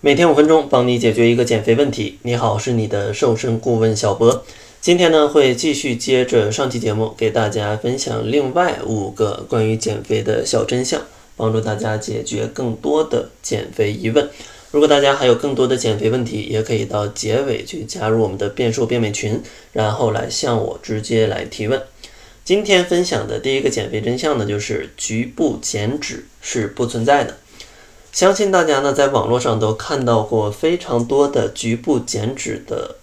每天五分钟，帮你解决一个减肥问题。你好，是你的瘦身顾问小博。今天呢，会继续接着上期节目，给大家分享另外五个关于减肥的小真相，帮助大家解决更多的减肥疑问。如果大家还有更多的减肥问题，也可以到结尾去加入我们的变瘦变美群，然后来向我直接来提问。今天分享的第一个减肥真相呢，就是局部减脂是不存在的。相信大家呢，在网络上都看到过非常多的局部减脂的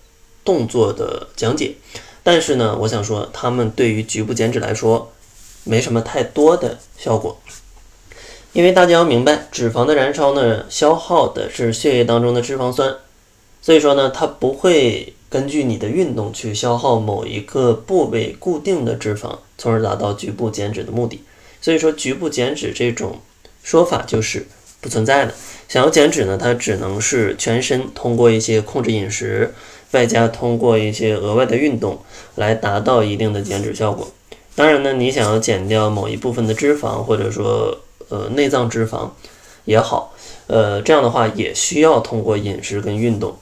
动作的讲解，但是呢，我想说，他们对于局部减脂来说，没什么太多的效果。因为大家要明白，脂肪的燃烧呢，消耗的是血液当中的脂肪酸，所以说呢，它不会根据你的运动去消耗某一个部位固定的脂肪，从而达到局部减脂的目的。所以说，局部减脂这种说法就是。不存在的。想要减脂呢，它只能是全身通过一些控制饮食，外加通过一些额外的运动来达到一定的减脂效果。当然呢，你想要减掉某一部分的脂肪，或者说呃内脏脂肪也好，呃这样的话也需要通过饮食跟运动。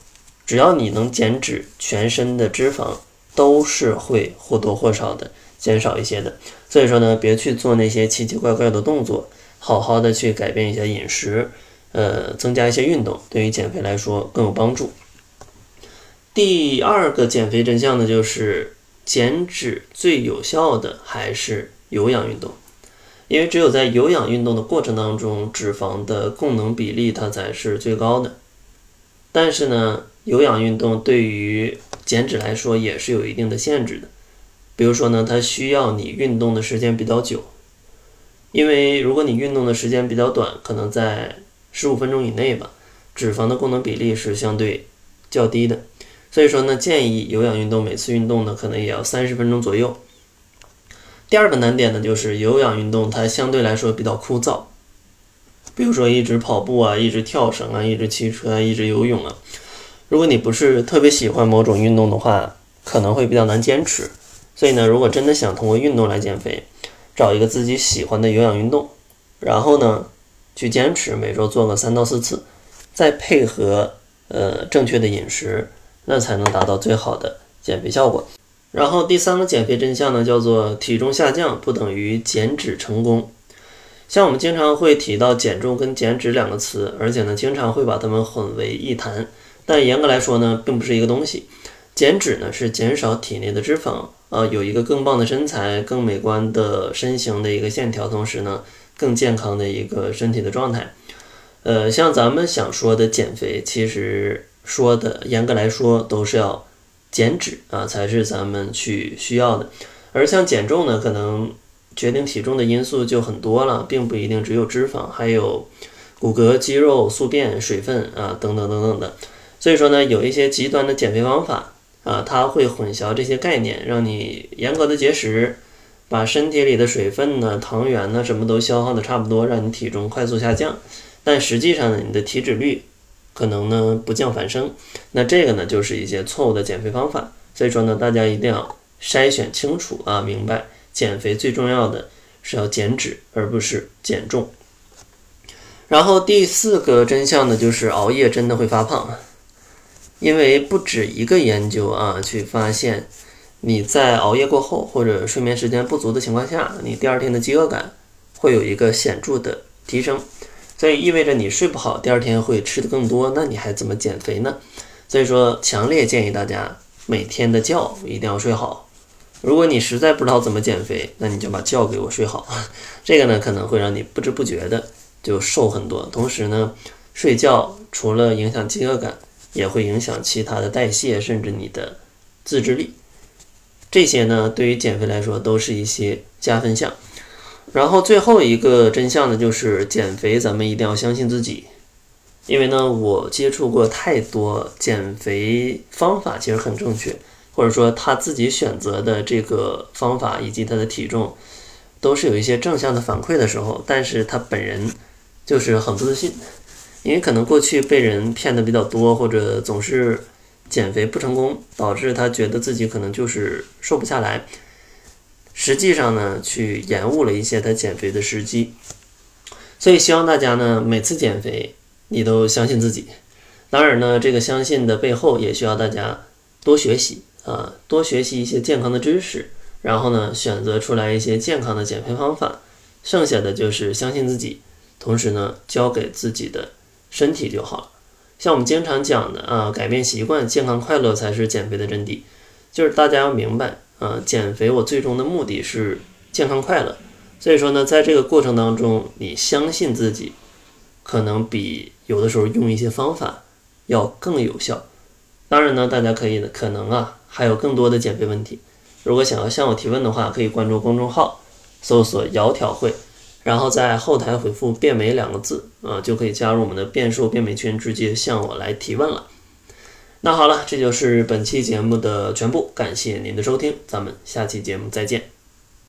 只要你能减脂，全身的脂肪都是会或多或少的减少一些的。所以说呢，别去做那些奇奇怪怪的动作。好好的去改变一下饮食，呃，增加一些运动，对于减肥来说更有帮助。第二个减肥真相呢，就是减脂最有效的还是有氧运动，因为只有在有氧运动的过程当中，脂肪的供能比例它才是最高的。但是呢，有氧运动对于减脂来说也是有一定的限制的，比如说呢，它需要你运动的时间比较久。因为如果你运动的时间比较短，可能在十五分钟以内吧，脂肪的功能比例是相对较低的，所以说呢，建议有氧运动每次运动呢可能也要三十分钟左右。第二个难点呢就是有氧运动它相对来说比较枯燥，比如说一直跑步啊，一直跳绳啊，一直骑车啊，一直游泳啊，如果你不是特别喜欢某种运动的话，可能会比较难坚持。所以呢，如果真的想通过运动来减肥，找一个自己喜欢的有氧运动，然后呢，去坚持每周做个三到四次，再配合呃正确的饮食，那才能达到最好的减肥效果。然后第三个减肥真相呢，叫做体重下降不等于减脂成功。像我们经常会提到减重跟减脂两个词，而且呢，经常会把它们混为一谈，但严格来说呢，并不是一个东西。减脂呢是减少体内的脂肪。呃，有一个更棒的身材、更美观的身形的一个线条，同时呢，更健康的一个身体的状态。呃，像咱们想说的减肥，其实说的严格来说都是要减脂啊，才是咱们去需要的。而像减重呢，可能决定体重的因素就很多了，并不一定只有脂肪，还有骨骼、肌肉、宿便、水分啊等等等等的。所以说呢，有一些极端的减肥方法。啊，它会混淆这些概念，让你严格的节食，把身体里的水分呢、糖原呢什么都消耗的差不多，让你体重快速下降。但实际上呢，你的体脂率可能呢不降反升。那这个呢就是一些错误的减肥方法。所以说呢，大家一定要筛选清楚啊，明白减肥最重要的是要减脂，而不是减重。然后第四个真相呢，就是熬夜真的会发胖。因为不止一个研究啊，去发现你在熬夜过后或者睡眠时间不足的情况下，你第二天的饥饿感会有一个显著的提升，所以意味着你睡不好，第二天会吃的更多，那你还怎么减肥呢？所以说，强烈建议大家每天的觉一定要睡好。如果你实在不知道怎么减肥，那你就把觉给我睡好，这个呢可能会让你不知不觉的就瘦很多。同时呢，睡觉除了影响饥饿感。也会影响其他的代谢，甚至你的自制力。这些呢，对于减肥来说都是一些加分项。然后最后一个真相呢，就是减肥咱们一定要相信自己。因为呢，我接触过太多减肥方法，其实很正确，或者说他自己选择的这个方法以及他的体重都是有一些正向的反馈的时候，但是他本人就是很不自信。因为可能过去被人骗的比较多，或者总是减肥不成功，导致他觉得自己可能就是瘦不下来。实际上呢，去延误了一些他减肥的时机。所以希望大家呢，每次减肥你都相信自己，当然呢，这个相信的背后也需要大家多学习啊，多学习一些健康的知识，然后呢，选择出来一些健康的减肥方法。剩下的就是相信自己，同时呢，交给自己的身体就好了。像我们经常讲的啊，改变习惯，健康快乐才是减肥的真谛。就是大家要明白啊，减肥我最终的目的是健康快乐。所以说呢，在这个过程当中，你相信自己，可能比有的时候用一些方法要更有效。当然呢，大家可以的，可能啊，还有更多的减肥问题。如果想要向我提问的话，可以关注公众号。搜索“窈窕会”，然后在后台回复“变美”两个字，啊，就可以加入我们的变瘦变美群，直接向我来提问了。那好了，这就是本期节目的全部，感谢您的收听，咱们下期节目再见。